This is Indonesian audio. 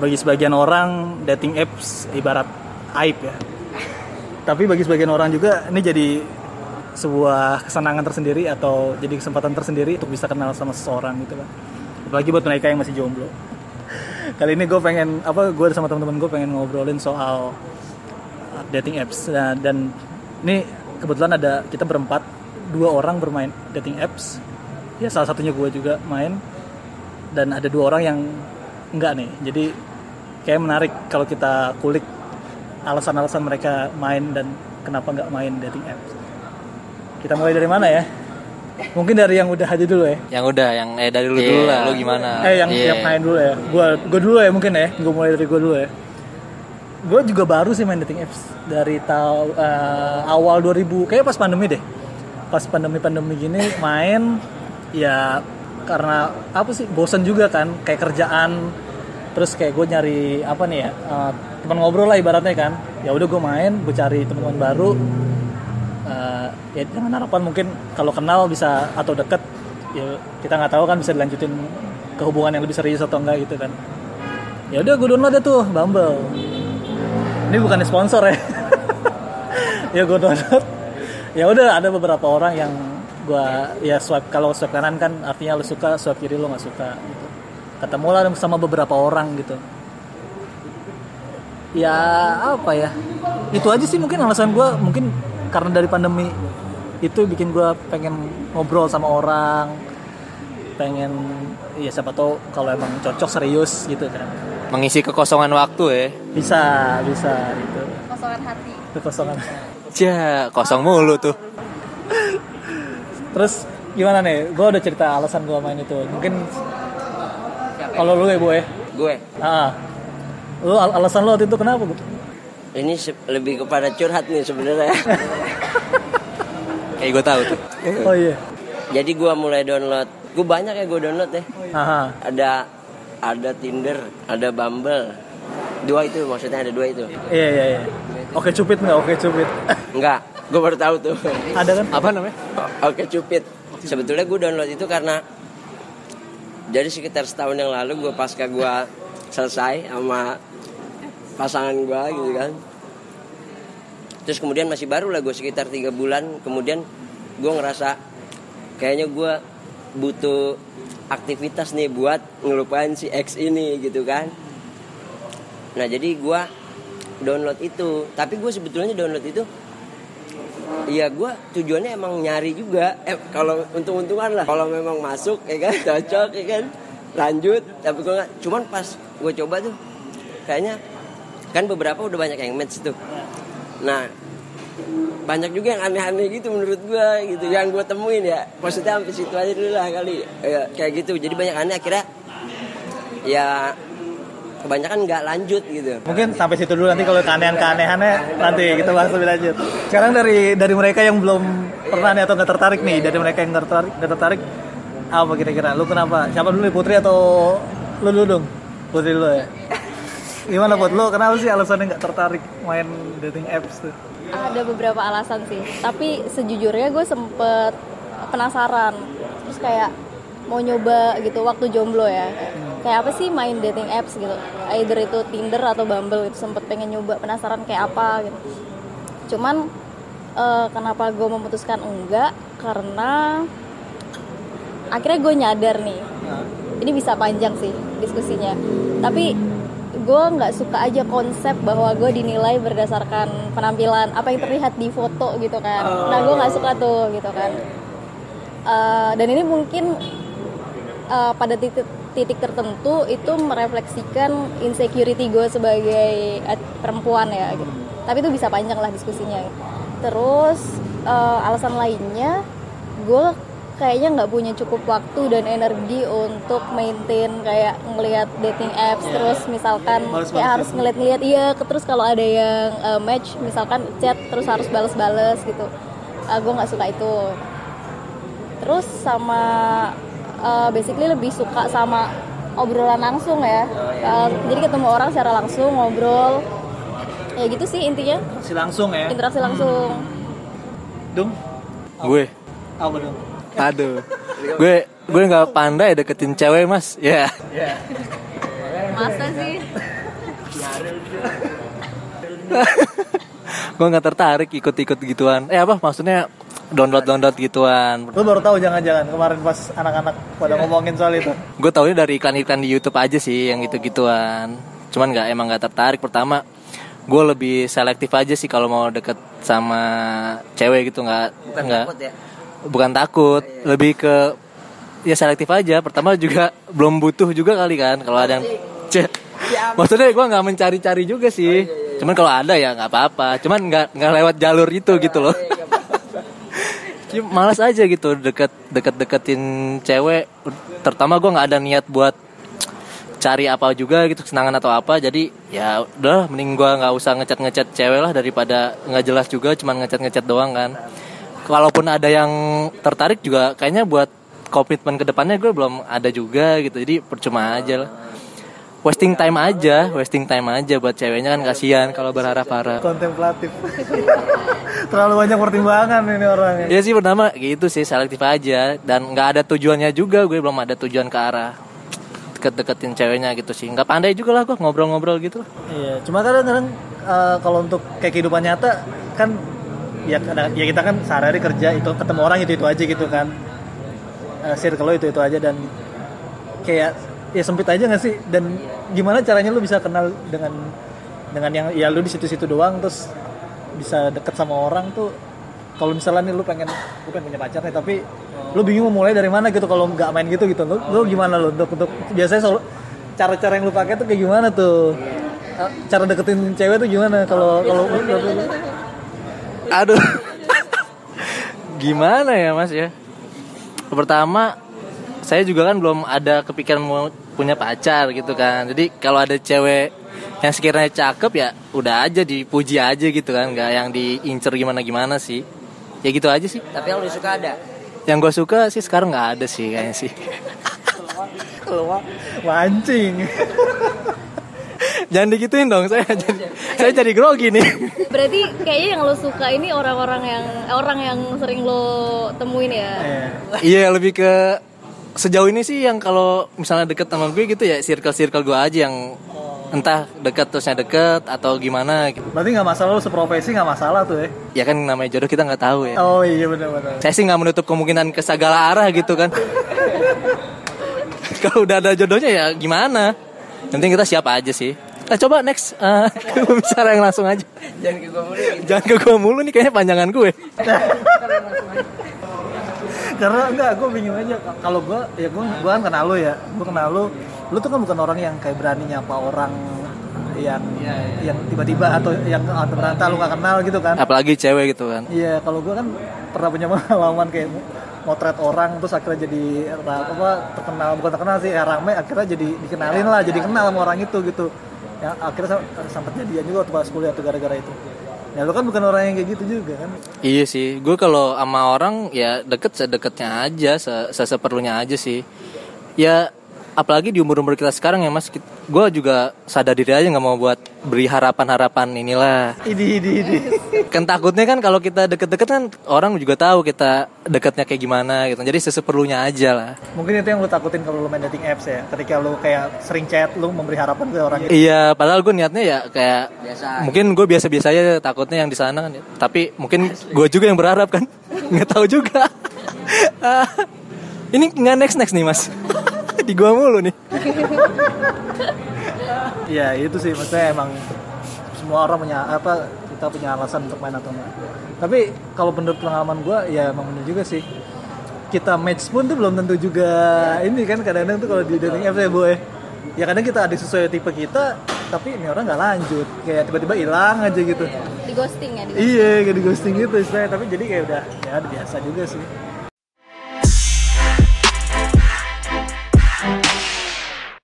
bagi sebagian orang dating apps ibarat aib ya. Tapi bagi sebagian orang juga ini jadi sebuah kesenangan tersendiri atau jadi kesempatan tersendiri untuk bisa kenal sama seseorang gitu kan apalagi buat mereka yang masih jomblo. Kali ini gue pengen apa gue sama teman-teman gue pengen ngobrolin soal dating apps. Nah, dan ini kebetulan ada kita berempat dua orang bermain dating apps. Ya salah satunya gue juga main. Dan ada dua orang yang enggak nih. Jadi kayak menarik kalau kita kulik alasan-alasan mereka main dan kenapa nggak main dating apps kita mulai dari mana ya? Mungkin dari yang udah aja dulu ya. Yang udah, yang eh dari lu Iya, dulu lah. lu gimana? eh yang Iya. yang main dulu ya. Gua gua dulu ya mungkin ya. Gua mulai dari gua dulu ya. Gua juga baru sih main dating apps dari tahun awal 2000 kayak pas pandemi deh. Pas pandemi pandemi gini main ya karena apa sih bosen juga kan. Kayak kerjaan terus kayak gue nyari apa nih ya eh, teman ngobrol lah ibaratnya kan. Ya udah gue main gue cari teman-teman baru. Eh, ya dengan harapan mungkin kalau kenal bisa atau deket ya kita nggak tahu kan bisa dilanjutin ke hubungan yang lebih serius atau enggak gitu kan. Ya udah gue download deh tuh Bumble. Ini bukan sponsor ya. Ya gue download. Ya udah ada beberapa orang yang gue ya swipe kalau swipe kanan kan artinya lo suka swipe kiri lo nggak suka gitu ketemu lah sama beberapa orang gitu. Ya apa ya? Itu aja sih mungkin alasan gue mungkin karena dari pandemi itu bikin gue pengen ngobrol sama orang pengen ya siapa tahu kalau emang cocok serius gitu kan. Mengisi kekosongan waktu ya. bisa bisa gitu. Kosongan hati. Kekosongan. Ja, kosong mulu tuh. terus gimana nih? Gue udah cerita alasan gue main itu. Mungkin kalau lu ya bu ya Gue ah lu al- alasan lu waktu itu kenapa bu ini lebih kepada curhat nih sebenarnya. Kayak gue tahu tuh. oh iya Jadi gue mulai download. Gue banyak ya gue download ya. Aha. Ada ada Tinder, ada Bumble. Dua itu maksudnya ada dua itu. iya iya iya oke cupid nggak oke cupid Enggak, gue baru tahu tuh. ada kan Apa namanya? Oke cupid. Sebetulnya gue download itu karena jadi sekitar setahun yang lalu gue pasca gue selesai sama pasangan gue gitu kan. Terus kemudian masih baru lah gue sekitar tiga bulan. Kemudian gue ngerasa kayaknya gue butuh aktivitas nih buat ngelupain si X ini gitu kan. Nah jadi gue download itu. Tapi gue sebetulnya download itu Iya gue tujuannya emang nyari juga. Eh, Kalau untung-untungan lah. Kalau memang masuk ya kan Cocok ya kan. Lanjut Tapi gue nggak. Cuman pas gue coba tuh Kayaknya Kan beberapa udah banyak yang match tuh. Nah banyak juga yang aneh-aneh gitu menurut gue gitu. Yang gue temuin ya. Maksudnya sampai situ aja dulu lah kali. Ya, kayak gitu. Jadi banyak aneh akhirnya ya kebanyakan nggak lanjut gitu. Mungkin sampai situ dulu nanti kalau keanehan-keanehannya nanti kita bahas lebih lanjut. Sekarang dari dari mereka yang belum pernah nih atau nggak tertarik nih dari mereka yang nggak tertarik nggak tertarik apa kira-kira? Lu kenapa? Siapa dulu nih Putri atau lu dulu dong? Putri dulu ya. Gimana Put? Lu kenapa sih alasannya nggak tertarik main dating apps tuh? Ada beberapa alasan sih tapi sejujurnya gue sempet penasaran. Terus kayak mau nyoba gitu waktu jomblo ya kayak apa sih main dating apps gitu. Either itu Tinder atau Bumble itu sempet pengen nyoba penasaran kayak apa gitu. Cuman eh, kenapa gue memutuskan enggak? Karena akhirnya gue nyadar nih. Ini bisa panjang sih diskusinya. Tapi gue nggak suka aja konsep bahwa gue dinilai berdasarkan penampilan apa yang terlihat di foto gitu kan. Nah gue nggak suka tuh gitu kan. Eh, dan ini mungkin eh, pada titik titik tertentu itu merefleksikan insecurity gue sebagai eh, perempuan ya gitu. tapi itu bisa panjang lah diskusinya. Terus eh, alasan lainnya gue kayaknya nggak punya cukup waktu dan energi untuk maintain kayak ngelihat dating apps terus misalkan Bales-bales kayak harus ngeliat-ngeliat iya terus kalau ada yang eh, match misalkan chat terus harus bales-bales gitu. Gue nggak suka itu. Terus sama eh, basically lebih suka sama obrolan langsung ya. Eh, jadi ketemu orang secara langsung ngobrol. Ya gitu sih intinya. Si langsung ya? Interaksi langsung. Dong Gue. apa dong Aduh. gue gue nggak pandai deketin cewek mas. Ya. ya. Masa sih? Gue nggak tertarik ikut-ikut gituan. Eh apa? Maksudnya download download gituan. Lu baru tahu jangan-jangan. Kemarin pas anak-anak pada ngomongin soal itu. gue taunya dari iklan-iklan di YouTube aja sih yang gitu-gituan cuman nggak emang nggak tertarik. Pertama gue lebih selektif aja sih kalau mau deket sama cewek gitu. Nggak Bukan nggak. takut ya. bukan takut. Lebih ke ya selektif aja. Pertama juga belum butuh juga kali kan kalau ada yang Cek. maksudnya gue nggak mencari-cari juga sih. Cuman kalau ada ya nggak apa-apa. Cuman nggak nggak lewat jalur itu gitu loh Cuma malas aja gitu deket deket deketin cewek. Terutama gue nggak ada niat buat cari apa juga gitu kesenangan atau apa. Jadi ya udah mending gue nggak usah ngecat ngecat cewek lah daripada nggak jelas juga cuman ngecat ngecat doang kan. Kalaupun ada yang tertarik juga kayaknya buat komitmen ke depannya gue belum ada juga gitu. Jadi percuma aja lah wasting time aja wasting time aja buat ceweknya kan kasihan kalau berharap harap Kontemplatif. Terlalu banyak pertimbangan ini orangnya. Ya sih pertama gitu sih selektif aja dan nggak ada tujuannya juga gue belum ada tujuan ke arah deket-deketin ceweknya gitu sih nggak pandai juga lah gue ngobrol-ngobrol gitu Iya, cuma kadang-kadang eh, kalau untuk kayak kehidupan nyata kan ya kadang- ya kita kan sehari-hari kerja itu ketemu orang itu itu aja gitu kan. Eh, circle itu itu aja dan kayak ya sempit aja gak sih? Dan gimana caranya lu bisa kenal dengan dengan yang ya lu di situ-situ doang terus bisa deket sama orang tuh? Kalau misalnya nih lu pengen lu pengen punya pacar nih tapi lu bingung mulai dari mana gitu kalau nggak main gitu gitu lu, lu gimana lu untuk untuk biasanya selalu cara-cara yang lu pakai tuh kayak gimana tuh? Eh, cara deketin cewek tuh gimana kalau kalau aduh. Gimana ya mas ya? Pertama saya juga kan belum ada kepikiran mau punya pacar gitu kan. Jadi kalau ada cewek yang sekiranya cakep ya udah aja dipuji aja gitu kan. Nggak yang diincer gimana gimana sih. Ya gitu aja sih. Tapi yang lu suka ada. yang gue suka sih sekarang nggak ada sih kayaknya sih. Keluar. Mancing. Jangan digituin dong saya jadi saya jadi grogi nih. Berarti kayaknya yang lo suka ini orang-orang yang orang yang sering lo temuin ya. Iya lebih ke sejauh ini sih yang kalau misalnya deket sama gue gitu ya circle circle gue aja yang entah deket terusnya deket atau gimana gitu. berarti nggak masalah lu seprofesi nggak masalah tuh ya Ya kan namanya jodoh kita nggak tahu ya. oh iya benar-benar Saya sih nggak menutup kemungkinan ke segala arah gitu kan. kalau udah ada jodohnya ya gimana? Penting kita siap aja sih. Nah, coba next eh, bicara yang langsung aja. Jangan ke gue mulu. Jangan ke gue mulu nih kayaknya panjangan gue. karena enggak gue bingung aja. Kalau gue ya gue gue kan kenal lu ya. Gue kenal lu. Lu tuh kan bukan orang yang kayak berani nyapa orang yang yang tiba-tiba atau yang atau ternyata lu gak kenal gitu kan. Apalagi cewek gitu kan. iya kalau gue kan pernah punya pengalaman kayak motret orang terus akhirnya jadi apa terkenal bukan terkenal sih ya rame akhirnya jadi dikenalin lah jadi kenal sama orang itu gitu. Ya akhirnya sam- sempat jadian juga waktu pas kuliah tuh gara-gara itu ya lu kan bukan orang yang kayak gitu juga kan Iya sih, gue kalau sama orang ya deket sedeketnya aja, se seseperlunya aja sih. Ya apalagi di umur umur kita sekarang ya mas, gue juga sadar diri aja nggak mau buat beri harapan harapan inilah. idi idi idi Kan takutnya kan kalau kita deket-deket kan orang juga tahu kita deketnya kayak gimana gitu. Jadi seseperlunya aja lah. Mungkin itu yang lu takutin kalau lu main dating apps ya. Ketika lu kayak sering chat, lu memberi harapan ke orang itu. Iya, padahal gue niatnya ya kayak Biasa. mungkin gue biasa-biasa aja takutnya yang di sana kan. ya. Tapi mungkin gue juga yang berharap kan, nggak tahu juga. Ah, ini nggak next next nih mas, di gua mulu nih. Iya, itu sih maksudnya emang semua orang punya apa kita punya alasan untuk main atau enggak. Tapi kalau menurut pengalaman gua ya emang bener juga sih. Kita match pun tuh belum tentu juga ini kan kadang-kadang tuh kalau di dating apps ya boy. Ya kadang kita ada sesuai tipe kita, tapi ini orang nggak lanjut, kayak tiba-tiba hilang aja gitu. Di ghosting ya. Di Iya, kayak di ghosting gitu istilahnya. Tapi jadi kayak udah ya udah biasa juga sih.